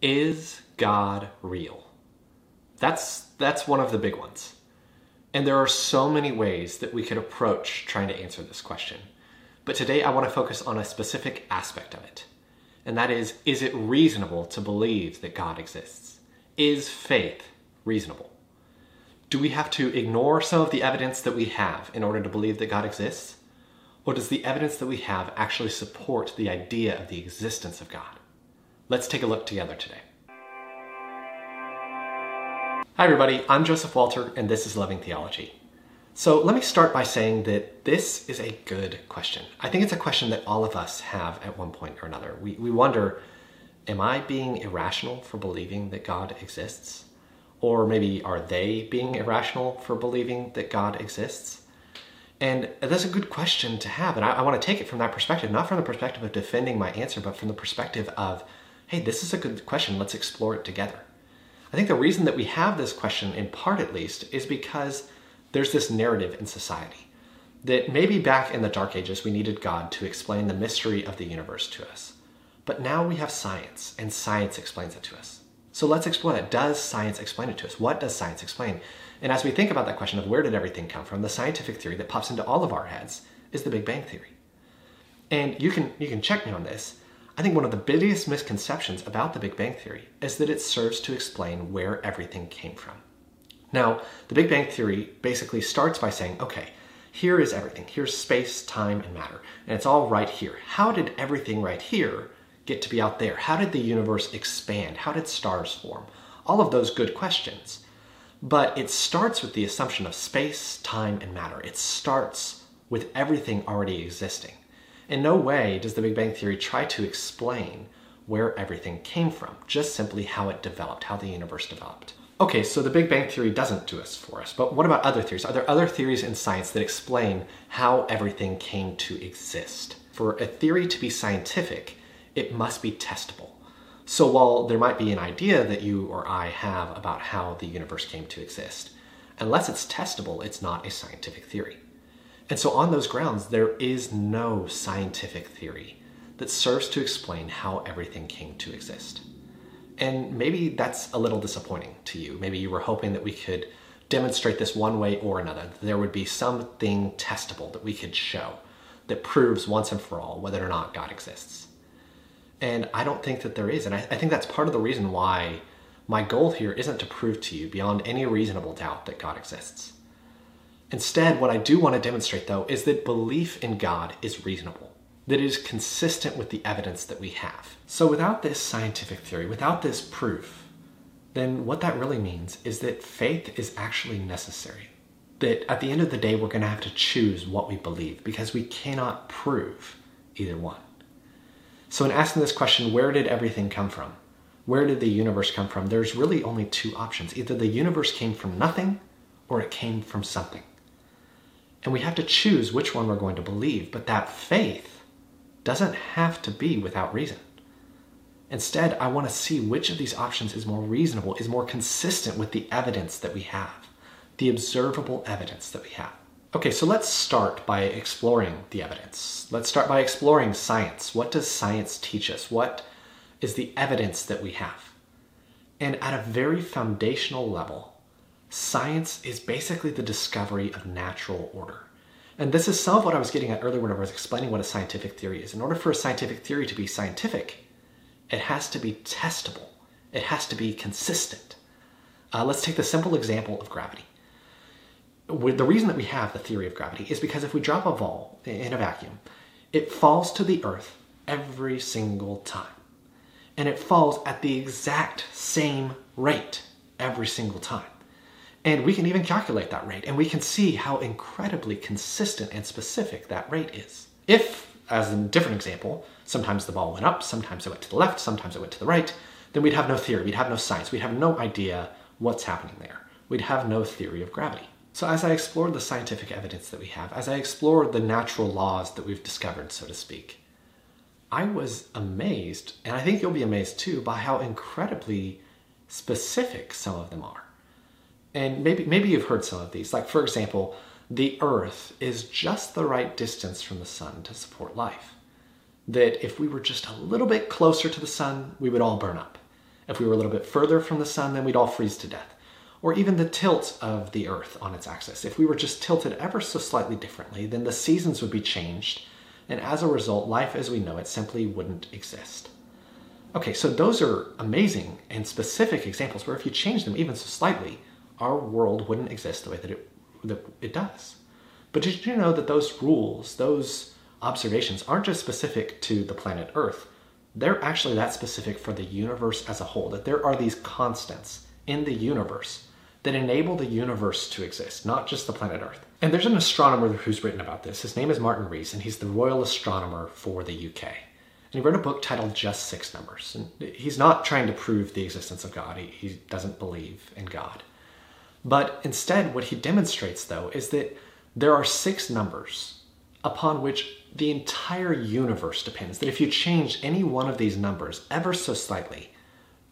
Is God real? That's, that's one of the big ones. And there are so many ways that we could approach trying to answer this question. But today I want to focus on a specific aspect of it. And that is is it reasonable to believe that God exists? Is faith reasonable? Do we have to ignore some of the evidence that we have in order to believe that God exists? Or does the evidence that we have actually support the idea of the existence of God? Let's take a look together today. Hi, everybody. I'm Joseph Walter, and this is Loving Theology. So, let me start by saying that this is a good question. I think it's a question that all of us have at one point or another. We, we wonder Am I being irrational for believing that God exists? Or maybe are they being irrational for believing that God exists? And that's a good question to have. And I, I want to take it from that perspective, not from the perspective of defending my answer, but from the perspective of hey, this is a good question, let's explore it together. I think the reason that we have this question, in part at least, is because there's this narrative in society that maybe back in the Dark Ages we needed God to explain the mystery of the universe to us. But now we have science, and science explains it to us. So let's explore that. Does science explain it to us? What does science explain? And as we think about that question of where did everything come from, the scientific theory that pops into all of our heads is the Big Bang Theory. And you can, you can check me on this. I think one of the biggest misconceptions about the Big Bang Theory is that it serves to explain where everything came from. Now, the Big Bang Theory basically starts by saying, okay, here is everything. Here's space, time, and matter. And it's all right here. How did everything right here get to be out there? How did the universe expand? How did stars form? All of those good questions. But it starts with the assumption of space, time, and matter. It starts with everything already existing. In no way does the Big Bang Theory try to explain where everything came from, just simply how it developed, how the universe developed. Okay, so the Big Bang Theory doesn't do this for us, but what about other theories? Are there other theories in science that explain how everything came to exist? For a theory to be scientific, it must be testable. So while there might be an idea that you or I have about how the universe came to exist, unless it's testable, it's not a scientific theory. And so, on those grounds, there is no scientific theory that serves to explain how everything came to exist. And maybe that's a little disappointing to you. Maybe you were hoping that we could demonstrate this one way or another, that there would be something testable that we could show that proves once and for all whether or not God exists. And I don't think that there is. And I, I think that's part of the reason why my goal here isn't to prove to you beyond any reasonable doubt that God exists. Instead, what I do want to demonstrate, though, is that belief in God is reasonable, that it is consistent with the evidence that we have. So, without this scientific theory, without this proof, then what that really means is that faith is actually necessary. That at the end of the day, we're going to have to choose what we believe because we cannot prove either one. So, in asking this question, where did everything come from? Where did the universe come from? There's really only two options. Either the universe came from nothing or it came from something. And we have to choose which one we're going to believe, but that faith doesn't have to be without reason. Instead, I want to see which of these options is more reasonable, is more consistent with the evidence that we have, the observable evidence that we have. Okay, so let's start by exploring the evidence. Let's start by exploring science. What does science teach us? What is the evidence that we have? And at a very foundational level, science is basically the discovery of natural order. And this is some of what I was getting at earlier when I was explaining what a scientific theory is. In order for a scientific theory to be scientific, it has to be testable, it has to be consistent. Uh, let's take the simple example of gravity. The reason that we have the theory of gravity is because if we drop a ball in a vacuum, it falls to the earth every single time. And it falls at the exact same rate every single time. And we can even calculate that rate, and we can see how incredibly consistent and specific that rate is. If, as in a different example, sometimes the ball went up, sometimes it went to the left, sometimes it went to the right, then we'd have no theory, we'd have no science, we'd have no idea what's happening there. We'd have no theory of gravity. So, as I explored the scientific evidence that we have, as I explored the natural laws that we've discovered, so to speak, I was amazed, and I think you'll be amazed too, by how incredibly specific some of them are and maybe maybe you've heard some of these. Like for example, the Earth is just the right distance from the sun to support life. That if we were just a little bit closer to the sun, we would all burn up. If we were a little bit further from the sun, then we'd all freeze to death. Or even the tilt of the Earth on its axis. If we were just tilted ever so slightly differently, then the seasons would be changed, and as a result, life as we know it simply wouldn't exist. Okay, so those are amazing and specific examples where if you change them even so slightly, our world wouldn't exist the way that it, that it does. But did you know that those rules, those observations, aren't just specific to the planet Earth? They're actually that specific for the universe as a whole, that there are these constants in the universe that enable the universe to exist, not just the planet Earth. And there's an astronomer who's written about this. His name is Martin Rees, and he's the Royal Astronomer for the UK. And he wrote a book titled Just Six Numbers. And he's not trying to prove the existence of God, he, he doesn't believe in God. But instead, what he demonstrates, though, is that there are six numbers upon which the entire universe depends. That if you change any one of these numbers ever so slightly,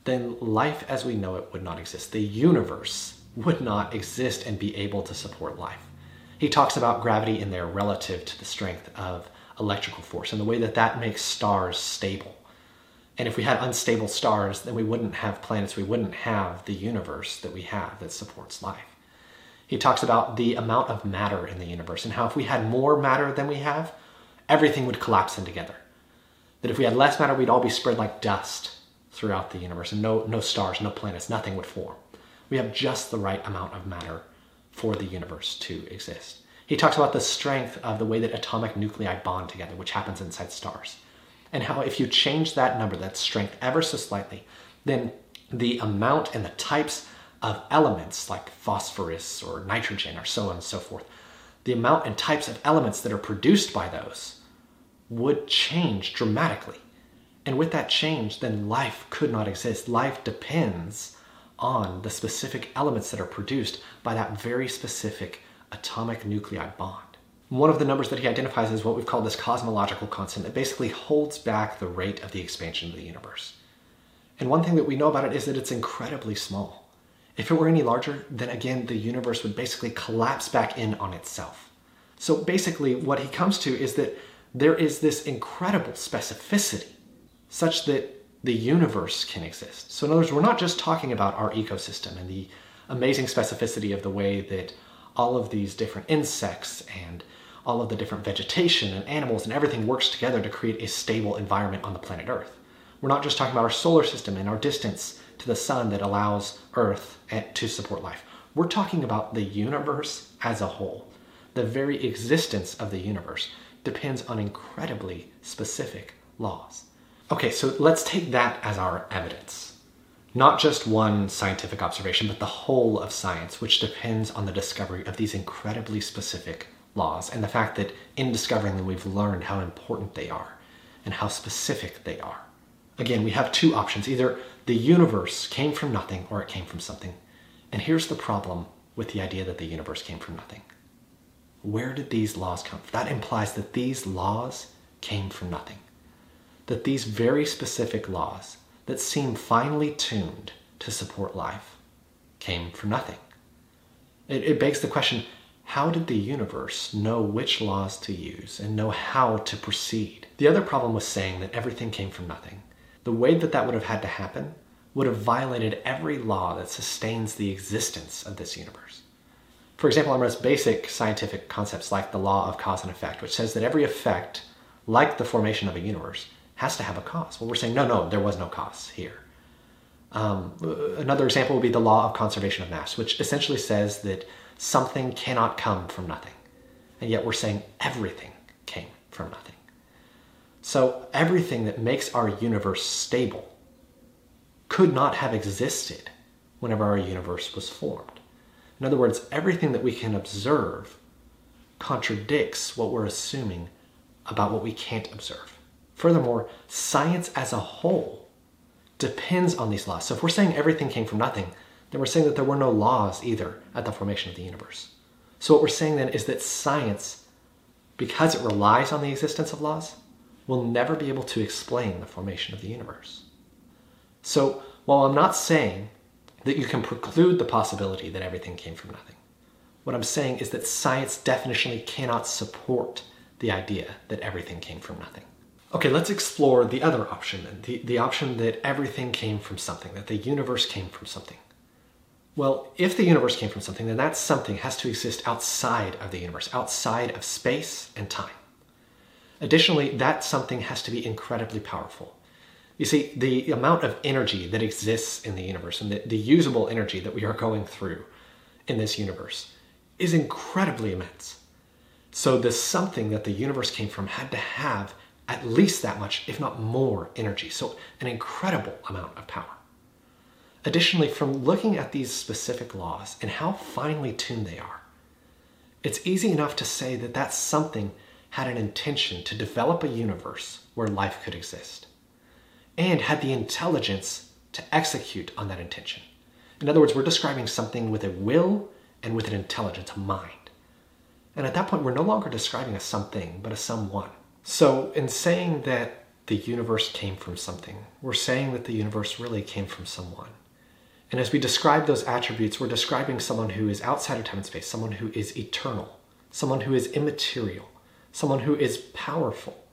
then life as we know it would not exist. The universe would not exist and be able to support life. He talks about gravity in there relative to the strength of electrical force and the way that that makes stars stable. And if we had unstable stars, then we wouldn't have planets, we wouldn't have the universe that we have that supports life. He talks about the amount of matter in the universe and how if we had more matter than we have, everything would collapse in together. That if we had less matter, we'd all be spread like dust throughout the universe and no, no stars, no planets, nothing would form. We have just the right amount of matter for the universe to exist. He talks about the strength of the way that atomic nuclei bond together, which happens inside stars. And how if you change that number, that strength, ever so slightly, then the amount and the types of elements like phosphorus or nitrogen or so on and so forth, the amount and types of elements that are produced by those would change dramatically. And with that change, then life could not exist. Life depends on the specific elements that are produced by that very specific atomic nuclei bond. One of the numbers that he identifies is what we've called this cosmological constant that basically holds back the rate of the expansion of the universe. And one thing that we know about it is that it's incredibly small. If it were any larger, then again, the universe would basically collapse back in on itself. So basically, what he comes to is that there is this incredible specificity such that the universe can exist. So, in other words, we're not just talking about our ecosystem and the amazing specificity of the way that all of these different insects and all of the different vegetation and animals and everything works together to create a stable environment on the planet Earth. We're not just talking about our solar system and our distance to the sun that allows Earth to support life. We're talking about the universe as a whole. The very existence of the universe depends on incredibly specific laws. Okay, so let's take that as our evidence. Not just one scientific observation, but the whole of science, which depends on the discovery of these incredibly specific laws and the fact that in discovering them, we've learned how important they are and how specific they are. Again, we have two options. Either the universe came from nothing or it came from something. And here's the problem with the idea that the universe came from nothing. Where did these laws come from? That implies that these laws came from nothing that these very specific laws that seem finely tuned to support life came from nothing. It, it, begs the question how did the universe know which laws to use and know how to proceed? The other problem was saying that everything came from nothing. The way that that would have had to happen would have violated every law that sustains the existence of this universe. For example, our most basic scientific concepts like the law of cause and effect, which says that every effect, like the formation of a universe, has to have a cause. Well, we're saying, no, no, there was no cause here. Um, another example would be the law of conservation of mass, which essentially says that something cannot come from nothing. And yet we're saying everything came from nothing. So everything that makes our universe stable could not have existed whenever our universe was formed. In other words, everything that we can observe contradicts what we're assuming about what we can't observe. Furthermore, science as a whole depends on these laws. So if we're saying everything came from nothing, then we're saying that there were no laws either at the formation of the universe. So what we're saying then is that science, because it relies on the existence of laws, will never be able to explain the formation of the universe. So while I'm not saying that you can preclude the possibility that everything came from nothing, what I'm saying is that science definitionally cannot support the idea that everything came from nothing. Okay, let's explore the other option then, the, the option that everything came from something, that the universe came from something. Well, if the universe came from something, then that something has to exist outside of the universe, outside of space and time. Additionally, that something has to be incredibly powerful. You see, the amount of energy that exists in the universe and the, the usable energy that we are going through in this universe is incredibly immense. So, the something that the universe came from had to have at least that much, if not more, energy. So, an incredible amount of power. Additionally, from looking at these specific laws and how finely tuned they are, it's easy enough to say that that something had an intention to develop a universe where life could exist and had the intelligence to execute on that intention. In other words, we're describing something with a will and with an intelligence, a mind. And at that point, we're no longer describing a something, but a someone. So, in saying that the universe came from something, we're saying that the universe really came from someone. And as we describe those attributes, we're describing someone who is outside of time and space, someone who is eternal, someone who is immaterial, someone who is powerful,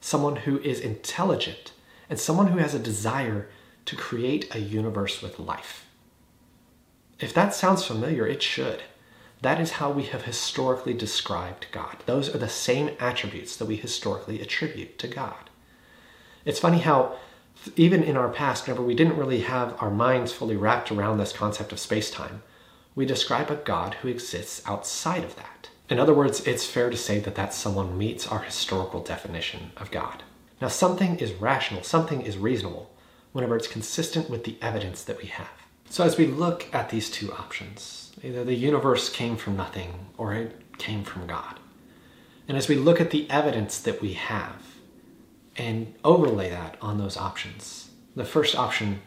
someone who is intelligent, and someone who has a desire to create a universe with life. If that sounds familiar, it should. That is how we have historically described God. Those are the same attributes that we historically attribute to God. It's funny how, even in our past, whenever we didn't really have our minds fully wrapped around this concept of space time, we describe a God who exists outside of that. In other words, it's fair to say that that someone meets our historical definition of God. Now, something is rational, something is reasonable, whenever it's consistent with the evidence that we have. So, as we look at these two options, either the universe came from nothing or it came from God. And as we look at the evidence that we have and overlay that on those options, the first option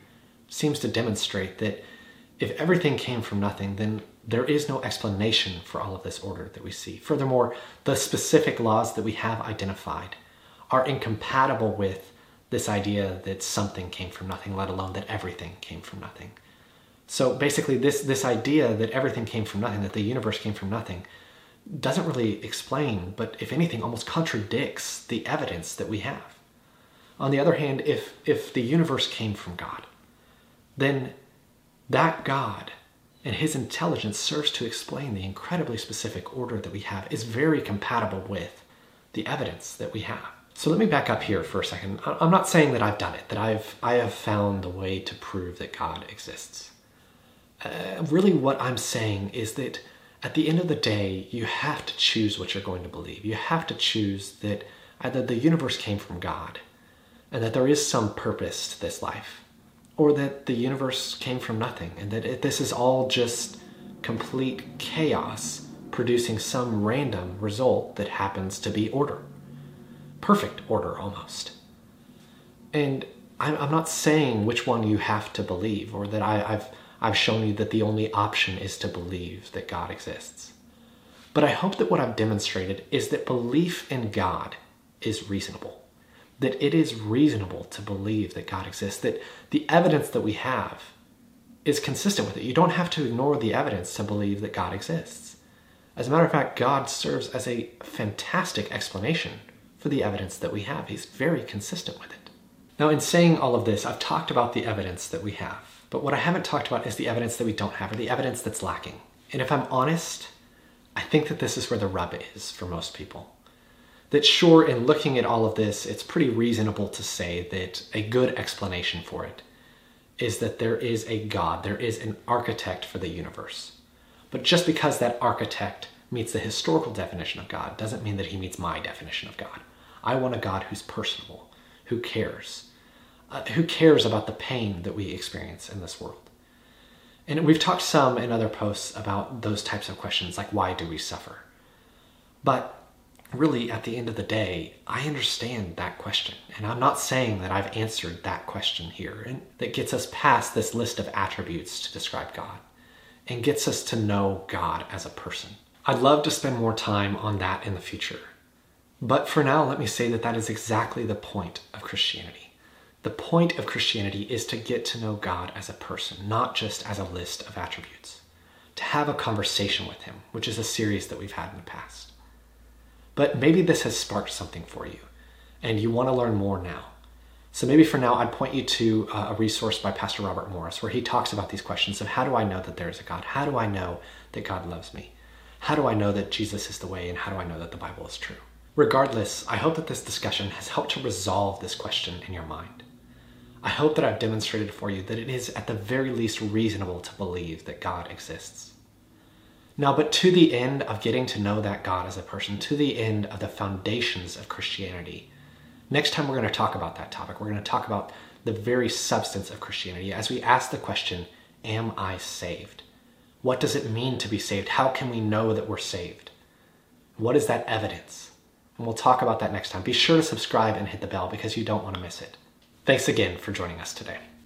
seems to demonstrate that if everything came from nothing, then there is no explanation for all of this order that we see. Furthermore, the specific laws that we have identified are incompatible with this idea that something came from nothing, let alone that everything came from nothing. So basically, this, this idea that everything came from nothing, that the universe came from nothing, doesn't really explain, but if anything, almost contradicts the evidence that we have. On the other hand, if, if the universe came from God, then that God and his intelligence serves to explain the incredibly specific order that we have is very compatible with the evidence that we have. So let me back up here for a second. I'm not saying that I've done it, that I've I have found the way to prove that God exists. Uh, really, what I'm saying is that at the end of the day, you have to choose what you're going to believe. You have to choose that either the universe came from God, and that there is some purpose to this life, or that the universe came from nothing, and that it, this is all just complete chaos producing some random result that happens to be order perfect order almost. And I'm, I'm not saying which one you have to believe or that I, I've, I've shown you that the only option is to believe that God exists. But I hope that what I've demonstrated is that belief in God is reasonable. That it is reasonable to believe that God exists, that the evidence that we have is consistent with it. You don't have to ignore the evidence to believe that God exists. As a matter of fact, God serves as a fantastic explanation for the evidence that we have. He's very consistent with it. Now, in saying all of this, I've talked about the evidence that we have, but what I haven't talked about is the evidence that we don't have, or the evidence that's lacking. And if I'm honest, I think that this is where the rub is for most people. That sure, in looking at all of this, it's pretty reasonable to say that a good explanation for it is that there is a God, there is an architect for the universe. But just because that architect meets the historical definition of God doesn't mean that he meets my definition of God. I want a God who's personable, who cares, uh, who cares about the pain that we experience in this world. And we've talked some in other posts about those types of questions, like why do we suffer? But really, at the end of the day, I understand that question. And I'm not saying that I've answered that question here. And that gets us past this list of attributes to describe God and gets us to know God as a person. I'd love to spend more time on that in the future. But for now, let me say that that is exactly the point of Christianity. The point of Christianity is to get to know God as a person, not just as a list of attributes. To have a conversation with Him, which is a series that we've had in the past. But maybe this has sparked something for you. and you want to learn more now. So maybe for now, I'd point you to uh, a resource by Pastor Robert Morris where he talks about these questions of how do I know that there is a God? How do I know that God loves me? How do I know that Jesus is the way? And how do I know that the Bible is true? Regardless, I hope that this discussion has helped to resolve this question in your mind. I hope that I've demonstrated for you that it is at the very least reasonable to believe that God exists. Now, but to the end of getting to know that God as a person, to the end of the foundations of Christianity, next time we're going to talk about that topic. We're going to talk about the very substance of Christianity as we ask the question, Am I saved? What does it mean to be saved? How can we know that we're saved? What is that evidence? And we'll talk about that next time. Be sure to subscribe and hit the bell because you don't want to miss it. Thanks again for joining us today.